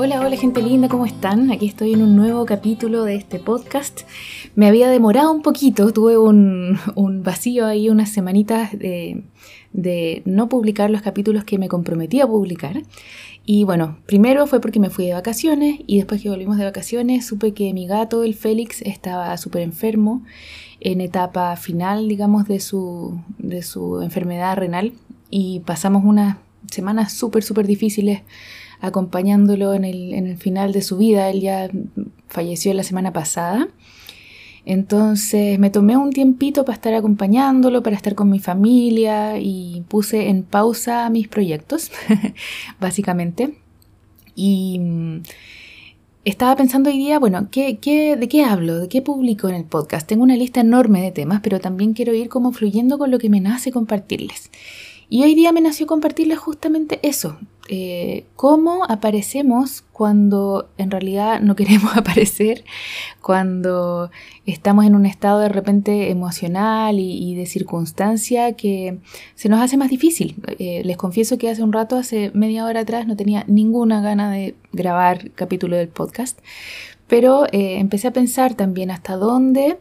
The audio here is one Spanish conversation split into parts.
Hola, hola gente linda, ¿cómo están? Aquí estoy en un nuevo capítulo de este podcast. Me había demorado un poquito, tuve un, vacío ahí unas semanitas de, de no publicar los capítulos que me comprometí a publicar. Y bueno, primero fue porque me fui de vacaciones y después que volvimos de vacaciones supe que mi gato, el Félix, estaba súper enfermo, en etapa final, digamos, de su, de su enfermedad renal y pasamos unas semanas súper, súper difíciles acompañándolo en el, en el final de su vida. Él ya falleció la semana pasada. Entonces me tomé un tiempito para estar acompañándolo, para estar con mi familia y puse en pausa mis proyectos, básicamente. Y mm, estaba pensando hoy día, bueno, ¿qué, qué, de qué hablo? ¿De qué publico en el podcast? Tengo una lista enorme de temas, pero también quiero ir como fluyendo con lo que me nace compartirles. Y hoy día me nació compartirles justamente eso, eh, cómo aparecemos cuando en realidad no queremos aparecer, cuando estamos en un estado de repente emocional y, de circunstancia que se nos hace más difícil. Eh, les confieso que hace un rato, hace media hora atrás, no tenía ninguna gana de grabar capítulo del podcast, pero eh, empecé a pensar también hasta dónde,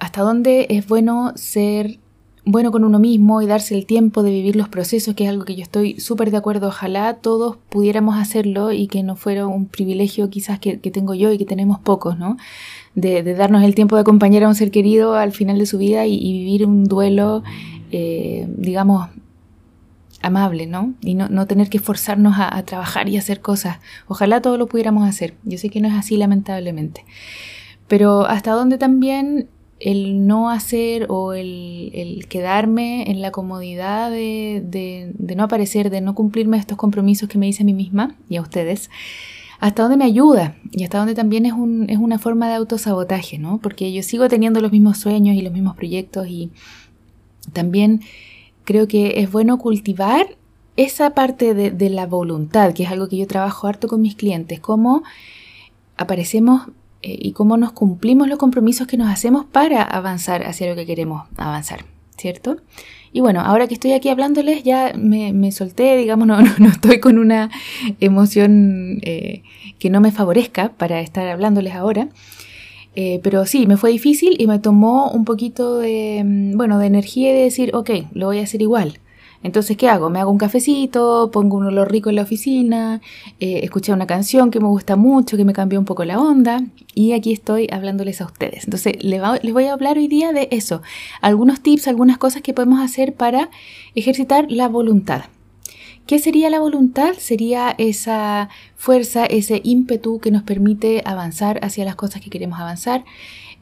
hasta dónde es bueno ser bueno con uno mismo y darse el tiempo de vivir los procesos, que es algo que yo estoy súper de acuerdo. Ojalá todos pudiéramos hacerlo y que no fuera un privilegio quizás que, tengo yo y que tenemos pocos, ¿no? De, darnos el tiempo de acompañar a un ser querido al final de su vida y, vivir un duelo, eh, digamos, amable, ¿no? Y no, tener que esforzarnos a, trabajar y hacer cosas. Ojalá todos lo pudiéramos hacer. Yo sé que no es así, lamentablemente. Pero hasta donde también el no hacer o el, quedarme en la comodidad de, no aparecer, de no cumplirme estos compromisos que me hice a mí misma y a ustedes, hasta dónde me ayuda y hasta dónde también es, un, es una forma de autosabotaje, ¿no? Porque yo sigo teniendo los mismos sueños y los mismos proyectos y también creo que es bueno cultivar esa parte de, de la voluntad, que es algo que yo trabajo harto con mis clientes, cómo aparecemos y cómo nos cumplimos los compromisos que nos hacemos para avanzar hacia lo que queremos avanzar, ¿cierto? Y bueno, ahora que estoy aquí hablándoles ya me, solté, digamos, no, no, estoy con una emoción eh, que no me favorezca para estar hablándoles ahora. Eh, pero sí, me fue difícil y me tomó un poquito de, mm, bueno, de energía de decir, ok, lo voy a hacer igual. Entonces, ¿qué hago? Me hago un cafecito, pongo un olor rico en la oficina, eh, escuché una canción que me gusta mucho, que me cambió un poco la onda, y aquí estoy hablándoles a ustedes. Entonces, les, voy a hablar hoy día de eso, algunos tips, algunas cosas que podemos hacer para ejercitar la voluntad. ¿Qué sería la voluntad? Sería esa fuerza, ese ímpetu que nos permite avanzar hacia las cosas que queremos avanzar.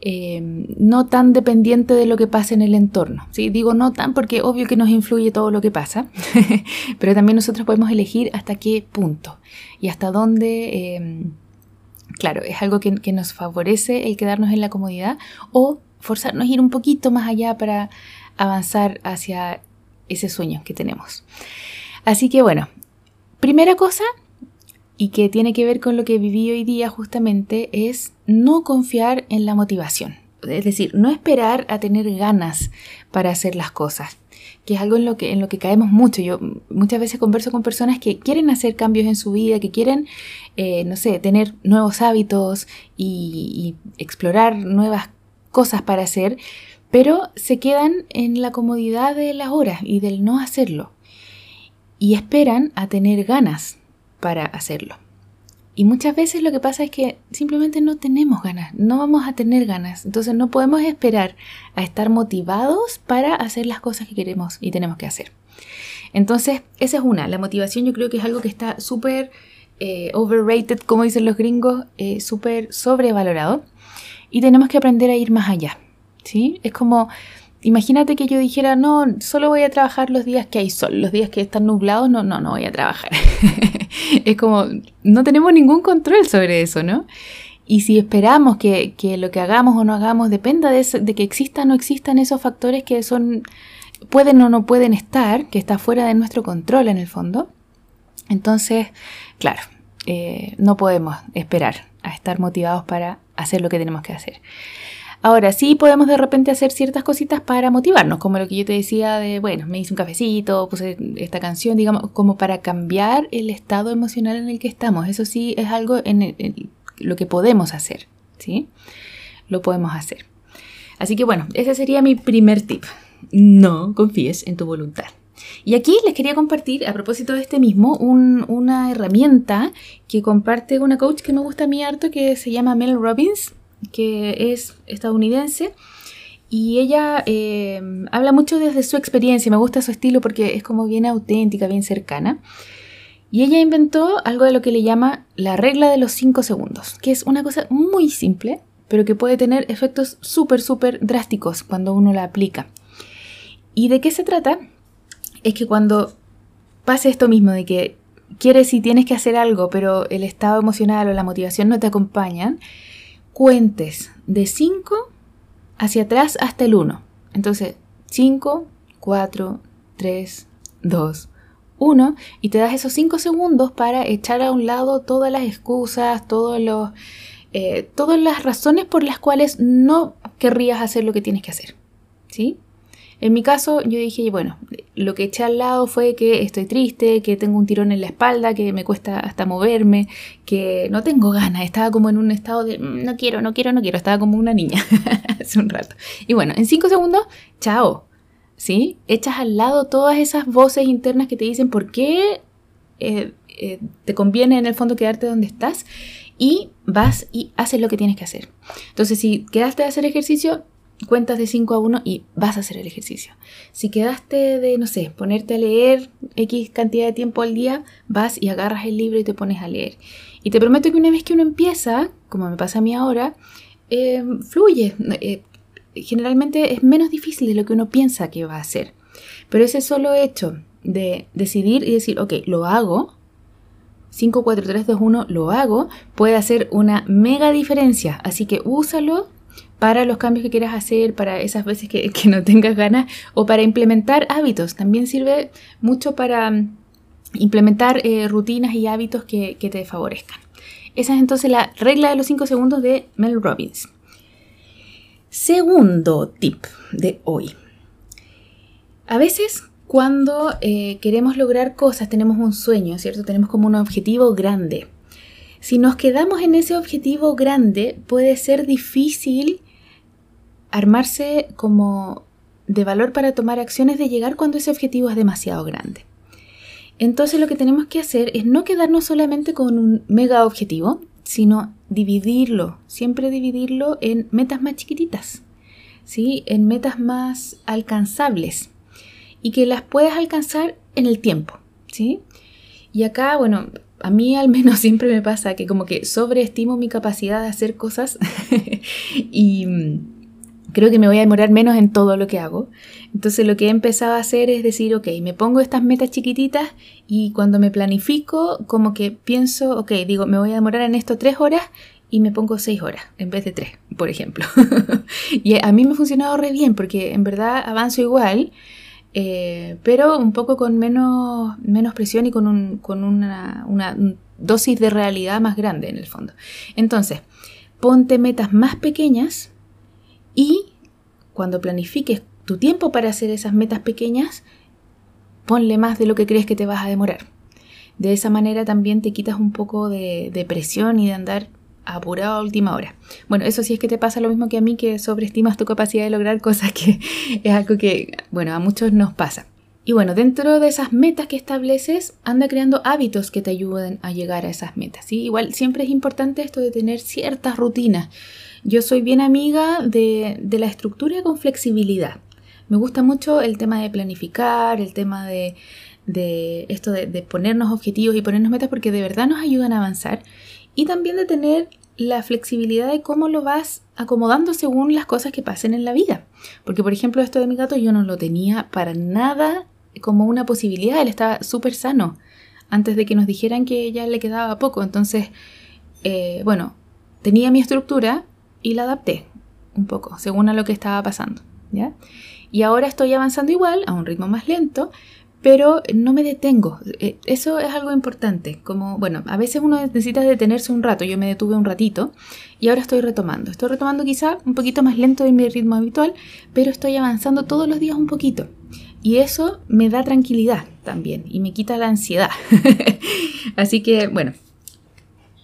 Eh, no tan dependiente de lo que pasa en el entorno. ¿sí? Digo no tan porque obvio que nos influye todo lo que pasa, pero también nosotros podemos elegir hasta qué punto y hasta dónde, eh, claro, es algo que, que, nos favorece el quedarnos en la comodidad o forzarnos a ir un poquito más allá para avanzar hacia ese sueño que tenemos. Así que bueno, primera cosa, y que tiene que ver con lo que viví hoy día justamente es no confiar en la motivación. Es decir, no esperar a tener ganas para hacer las cosas, que es algo en lo que, en lo que caemos mucho. Yo muchas veces converso con personas que quieren hacer cambios en su vida, que quieren, eh, no sé, tener nuevos hábitos y, y explorar nuevas cosas para hacer, pero se quedan en la comodidad de la hora y del no hacerlo. Y esperan a tener ganas para hacerlo. Y muchas veces lo que pasa es que simplemente no tenemos ganas, no vamos a tener ganas. Entonces no podemos esperar a estar motivados para hacer las cosas que queremos y tenemos que hacer. Entonces, esa es una. La motivación yo creo que es algo que está súper eh, overrated, como dicen los gringos, eh, súper sobrevalorado. Y tenemos que aprender a ir más allá. ¿sí? Es como Imagínate que yo dijera, no, solo voy a trabajar los días que hay sol, los días que están nublados, no, no, no voy a trabajar. es como, no tenemos ningún control sobre eso, ¿no? Y si esperamos que, lo que hagamos o no hagamos dependa de, de, que existan o no existan esos factores que son, pueden o no pueden estar, que está fuera de nuestro control en el fondo, entonces, claro, eh, no podemos esperar a estar motivados para hacer lo que tenemos que hacer. Ahora sí podemos de repente hacer ciertas cositas para motivarnos, como lo que yo te decía de, bueno, me hice un cafecito, puse esta canción, digamos, como para cambiar el estado emocional en el que estamos. Eso sí es algo en, lo que podemos hacer, ¿sí? Lo podemos hacer. Así que bueno, ese sería mi primer tip. No confíes en tu voluntad. Y aquí les quería compartir, a propósito de este mismo, una herramienta que comparte una coach que me gusta a mí harto, que se llama Mel Robbins, que es estadounidense. Y ella eh, habla mucho desde su experiencia, me gusta su estilo porque es como bien auténtica, bien cercana. Y ella inventó algo de lo que le llama la regla de los 5 segundos, que es una cosa muy simple, pero que puede tener efectos súper, súper drásticos cuando uno la aplica. ¿Y de qué se trata? es que cuando pase esto mismo de que quieres y tienes que hacer algo, pero el estado emocional o la motivación no te acompañan, cuentes de 5 hacia atrás hasta el 1. Entonces, 5, 4, 3, 2, 1 y te das esos 5 segundos para echar a un lado todas las excusas, todos los, eh, todas las razones por las cuales no querrías hacer lo que tienes que hacer. ¿Sí? En mi caso, yo dije, bueno, lo que eché al lado fue que estoy triste, que tengo un tirón en la espalda, que me cuesta hasta moverme, que no tengo ganas, estaba como en un estado de mm, no quiero, no quiero, no quiero, estaba como una niña hace un rato. Y bueno, en cinco segundos, chao, ¿sí? Echas al lado todas esas voces internas que te dicen por qué eh, eh, te conviene en el fondo quedarte donde estás y vas y haces lo que tienes que hacer. Entonces, si quedaste a hacer ejercicio, cuentas de 5 a 1 y vas a hacer el ejercicio. Si quedaste de, no sé, ponerte a leer X cantidad de tiempo al día, vas y agarras el libro y te pones a leer. Y te prometo que una vez que uno empieza, como me pasa a mí ahora, eh, fluye. Eh, generalmente es menos difícil de lo que uno piensa que va a hacer. Pero ese solo hecho de decidir y decir, ok, lo hago, 5, 4, 3, 2, 1, lo hago, puede hacer una mega diferencia. Así que úsalo para los cambios que quieras hacer, para esas veces que, no tengas ganas o para implementar hábitos. También sirve mucho para mm, implementar eh, rutinas y hábitos que, te favorezcan. Esa es entonces la regla de los 5 segundos de Mel Robbins. Segundo tip de hoy. A veces cuando eh, queremos lograr cosas tenemos un sueño, ¿cierto? Tenemos como un objetivo grande. Si nos quedamos en ese objetivo grande, puede ser difícil armarse como de valor para tomar acciones de llegar cuando ese objetivo es demasiado grande. Entonces lo que tenemos que hacer es no quedarnos solamente con un mega objetivo, sino dividirlo, siempre dividirlo en metas más chiquititas, ¿sí? en metas más alcanzables y que las puedas alcanzar en el tiempo. ¿sí? Y acá, bueno, a mí al menos siempre me pasa que como que sobreestimo mi capacidad de hacer cosas y creo que me voy a demorar menos en todo lo que hago. Entonces lo que he empezado a hacer es decir, ok, me pongo estas metas chiquititas y cuando me planifico, como que pienso, ok, digo, me voy a demorar en esto tres horas y me pongo seis horas en vez de tres, por ejemplo. y a mí me ha funcionado re bien porque en verdad avanzo igual. Eh, pero un poco con menos, menos presión y con, un, con una, una dosis de realidad más grande en el fondo. Entonces, ponte metas más pequeñas y cuando planifiques tu tiempo para hacer esas metas pequeñas, ponle más de lo que crees que te vas a demorar. De esa manera también te quitas un poco de, presión y de andar apurado a última hora. Bueno, eso sí es que te pasa lo mismo que a mí, que sobreestimas tu capacidad de lograr cosas que es algo que, bueno, a muchos nos pasa. Y bueno, dentro de esas metas que estableces, anda creando hábitos que te ayuden a llegar a esas metas. ¿sí? Igual siempre es importante esto de tener ciertas rutinas. Yo soy bien amiga de, la estructura con flexibilidad. Me gusta mucho el tema de planificar, el tema de, esto de, de, ponernos objetivos y ponernos metas porque de verdad nos ayudan a avanzar. Y también de tener la flexibilidad de cómo lo vas acomodando según las cosas que pasen en la vida. Porque por ejemplo esto de mi gato yo no lo tenía para nada como una posibilidad. Él estaba súper sano antes de que nos dijeran que ya le quedaba poco. Entonces, eh, bueno, tenía mi estructura, y la adapté un poco según a lo que estaba pasando, ¿ya? Y ahora estoy avanzando igual, a un ritmo más lento, pero no me detengo. Eh, eso es algo importante. Como, bueno, a veces uno necesita detenerse un rato. Yo me detuve un ratito y ahora estoy retomando. Estoy retomando quizá un poquito más lento de mi ritmo habitual, pero estoy avanzando todos los días un poquito. Y eso me da tranquilidad también y me quita la ansiedad. Así que, bueno,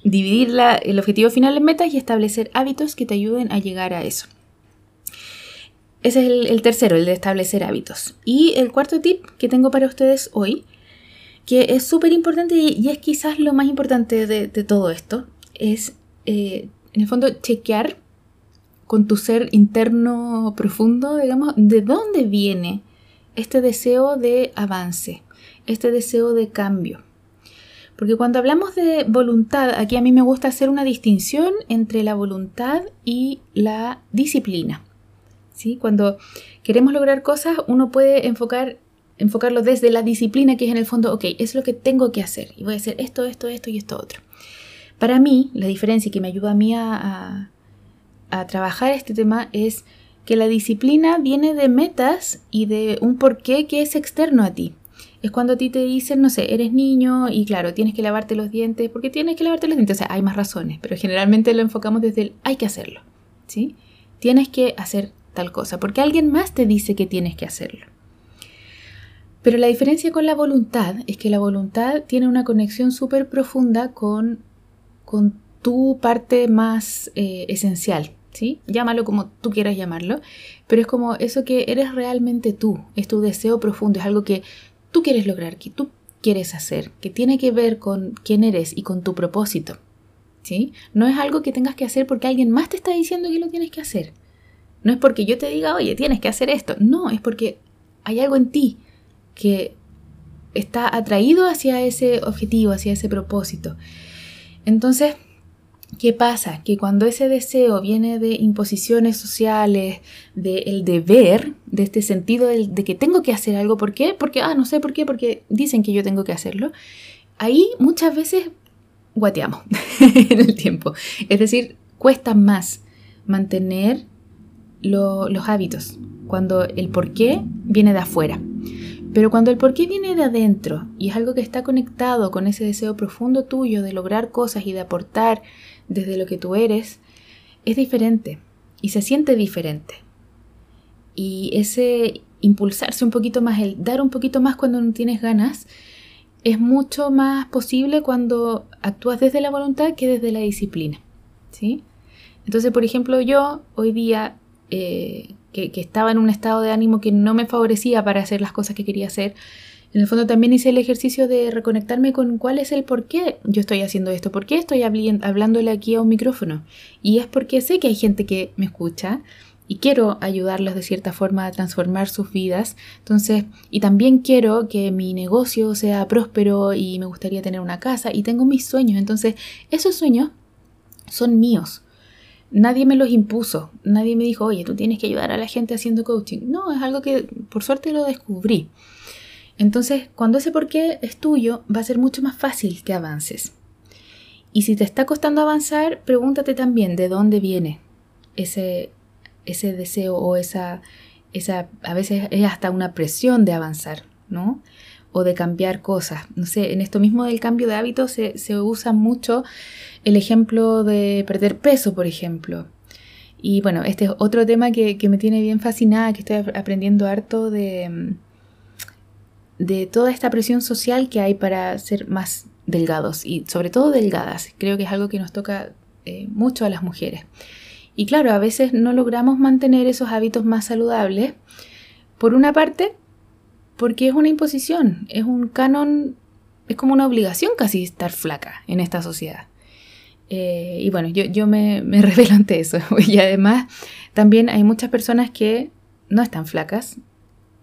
dividir el objetivo final en metas y establecer hábitos que te ayuden a llegar a eso. Ese es el, tercero, el de establecer hábitos. Y el cuarto tip que tengo para ustedes hoy, que es súper importante y, es quizás lo más importante de, todo esto, es eh, en el fondo chequear con tu ser interno profundo, digamos, de dónde viene este deseo de avance, este deseo de cambio. Porque cuando hablamos de voluntad, aquí a mí me gusta hacer una distinción entre la voluntad y la disciplina. ¿Sí? Cuando queremos lograr cosas, uno puede enfocar, enfocarlo desde la disciplina, que es en el fondo, ok, es lo que tengo que hacer. Y voy a hacer esto, esto, esto y esto otro. Para mí, la diferencia que me ayuda a mí a, a trabajar este tema es que la disciplina viene de metas y de un porqué que es externo a ti. Es cuando a ti te dicen, no sé, eres niño y claro, tienes que lavarte los dientes, porque tienes que lavarte los dientes, o sea, hay más razones, pero generalmente lo enfocamos desde el hay que hacerlo, ¿sí? Tienes que hacer tal cosa, porque alguien más te dice que tienes que hacerlo. Pero la diferencia con la voluntad es que la voluntad tiene una conexión súper profunda con, con tu parte más eh, esencial, ¿sí? Llámalo como tú quieras llamarlo, pero es como eso que eres realmente tú, es tu deseo profundo, es algo que tú quieres lograr, que tú quieres hacer, que tiene que ver con quién eres y con tu propósito, ¿sí? No es algo que tengas que hacer porque alguien más te está diciendo que lo tienes que hacer. No es porque yo te diga, oye, tienes que hacer esto. No, es porque hay algo en ti que está atraído hacia ese objetivo, hacia ese propósito. Entonces, ¿Qué pasa? Que cuando ese deseo viene de imposiciones sociales, del deber, de este sentido de, de, que tengo que hacer algo, ¿por qué? Porque, ah, no sé por qué, porque dicen que yo tengo que hacerlo, ahí muchas veces guateamos en el tiempo. Es decir, cuesta más mantener los hábitos cuando el por qué viene de afuera. Pero cuando el por qué viene de adentro y es algo que está conectado con ese deseo profundo tuyo de lograr cosas y de aportar desde lo que tú eres, es diferente y se siente diferente. Y ese impulsarse un poquito más, el dar un poquito más cuando no tienes ganas, es mucho más posible cuando actúas desde la voluntad que desde la disciplina. ¿sí? Entonces, por ejemplo, yo hoy día, eh, que, que estaba en un estado de ánimo que no me favorecía para hacer las cosas que quería hacer, en el fondo también hice el ejercicio de reconectarme con cuál es el por qué yo estoy haciendo esto, por qué estoy hablándole aquí a un micrófono. Y es porque sé que hay gente que me escucha y quiero ayudarlos de cierta forma a transformar sus vidas. Entonces, y también quiero que mi negocio sea próspero y me gustaría tener una casa y tengo mis sueños. Entonces, esos sueños son míos. Nadie me los impuso, nadie me dijo, oye, tú tienes que ayudar a la gente haciendo coaching. No, es algo que por suerte lo descubrí. Entonces, cuando ese por qué es tuyo, va a ser mucho más fácil que avances. Y si te está costando avanzar, pregúntate también de dónde viene ese, ese deseo o esa, esa, a veces es hasta una presión de avanzar, ¿no? O de cambiar cosas. No sé, en esto mismo del cambio de hábitos se, usa mucho el ejemplo de perder peso, por ejemplo. Y bueno, este es otro tema que, que me tiene bien fascinada, que estoy aprendiendo harto de de toda esta presión social que hay para ser más delgados y sobre todo delgadas. Creo que es algo que nos toca eh, mucho a las mujeres. Y claro, a veces no logramos mantener esos hábitos más saludables. Por una parte, porque es una imposición, es un canon, es como una obligación casi estar flaca en esta sociedad. Eh, y bueno, yo, yo me, me revelo ante eso. Y además, también hay muchas personas que no están flacas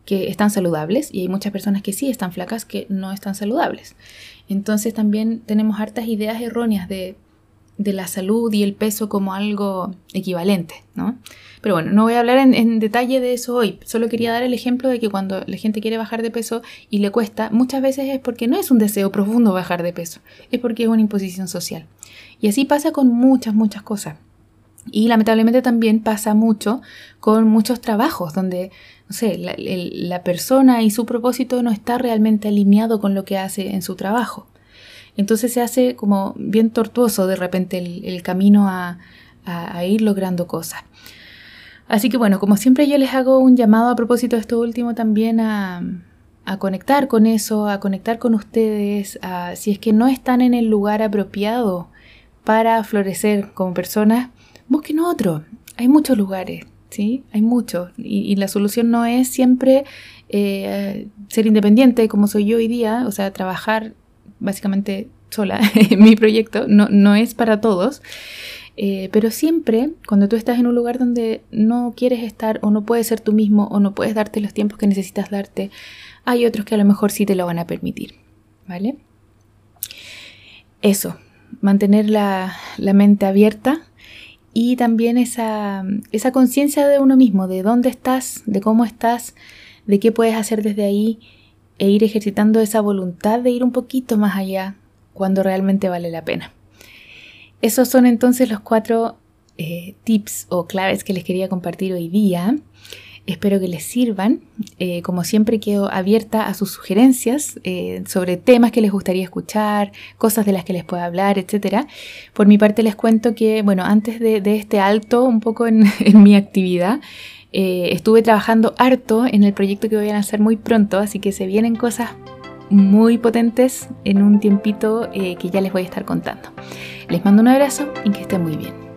que están saludables y hay muchas personas que sí están flacas que no están saludables. Entonces también tenemos hartas ideas erróneas de, la salud y el peso como algo equivalente, ¿no? Pero bueno, no voy a hablar en, detalle de eso hoy, solo quería dar el ejemplo de que cuando la gente quiere bajar de peso y le cuesta, muchas veces es porque no es un deseo profundo bajar de peso, es porque es una imposición social. Y así pasa con muchas, muchas cosas. Y lamentablemente también pasa mucho con muchos trabajos donde, no sé, la, persona y su propósito no está realmente alineado con lo que hace en su trabajo. Entonces se hace como bien tortuoso de repente el, camino a, ir logrando cosas. Así que bueno, como siempre yo les hago un llamado a propósito de esto último también a, a conectar con eso, a conectar con ustedes, a, si es que no están en el lugar apropiado para florecer como personas, busquen otro. Hay muchos lugares, ¿sí? Hay muchos. Y, la solución no es siempre eh, ser independiente como soy yo hoy día, o sea, trabajar básicamente sola en mi proyecto, no, no es para todos. Eh, pero siempre, cuando tú estás en un lugar donde no quieres estar o no puedes ser tú mismo o no puedes darte los tiempos que necesitas darte, hay otros que a lo mejor sí te lo van a permitir. ¿Vale? Eso, mantener la, mente abierta y también esa, esa conciencia de uno mismo, de dónde estás, de cómo estás, de qué puedes hacer desde ahí e ir ejercitando esa voluntad de ir un poquito más allá cuando realmente vale la pena. Esos son entonces los cuatro eh, tips o claves que les quería compartir hoy día. Espero que les sirvan. Eh, como siempre quedo abierta a sus sugerencias eh, sobre temas que les gustaría escuchar, cosas de las que les pueda hablar, etc. Por mi parte les cuento que, bueno, antes de, este alto un poco en, mi actividad, eh, estuve trabajando harto en el proyecto que voy a lanzar muy pronto, así que se vienen cosas muy potentes en un tiempito que ya les voy a estar contando. Les mando un abrazo y que estén muy bien.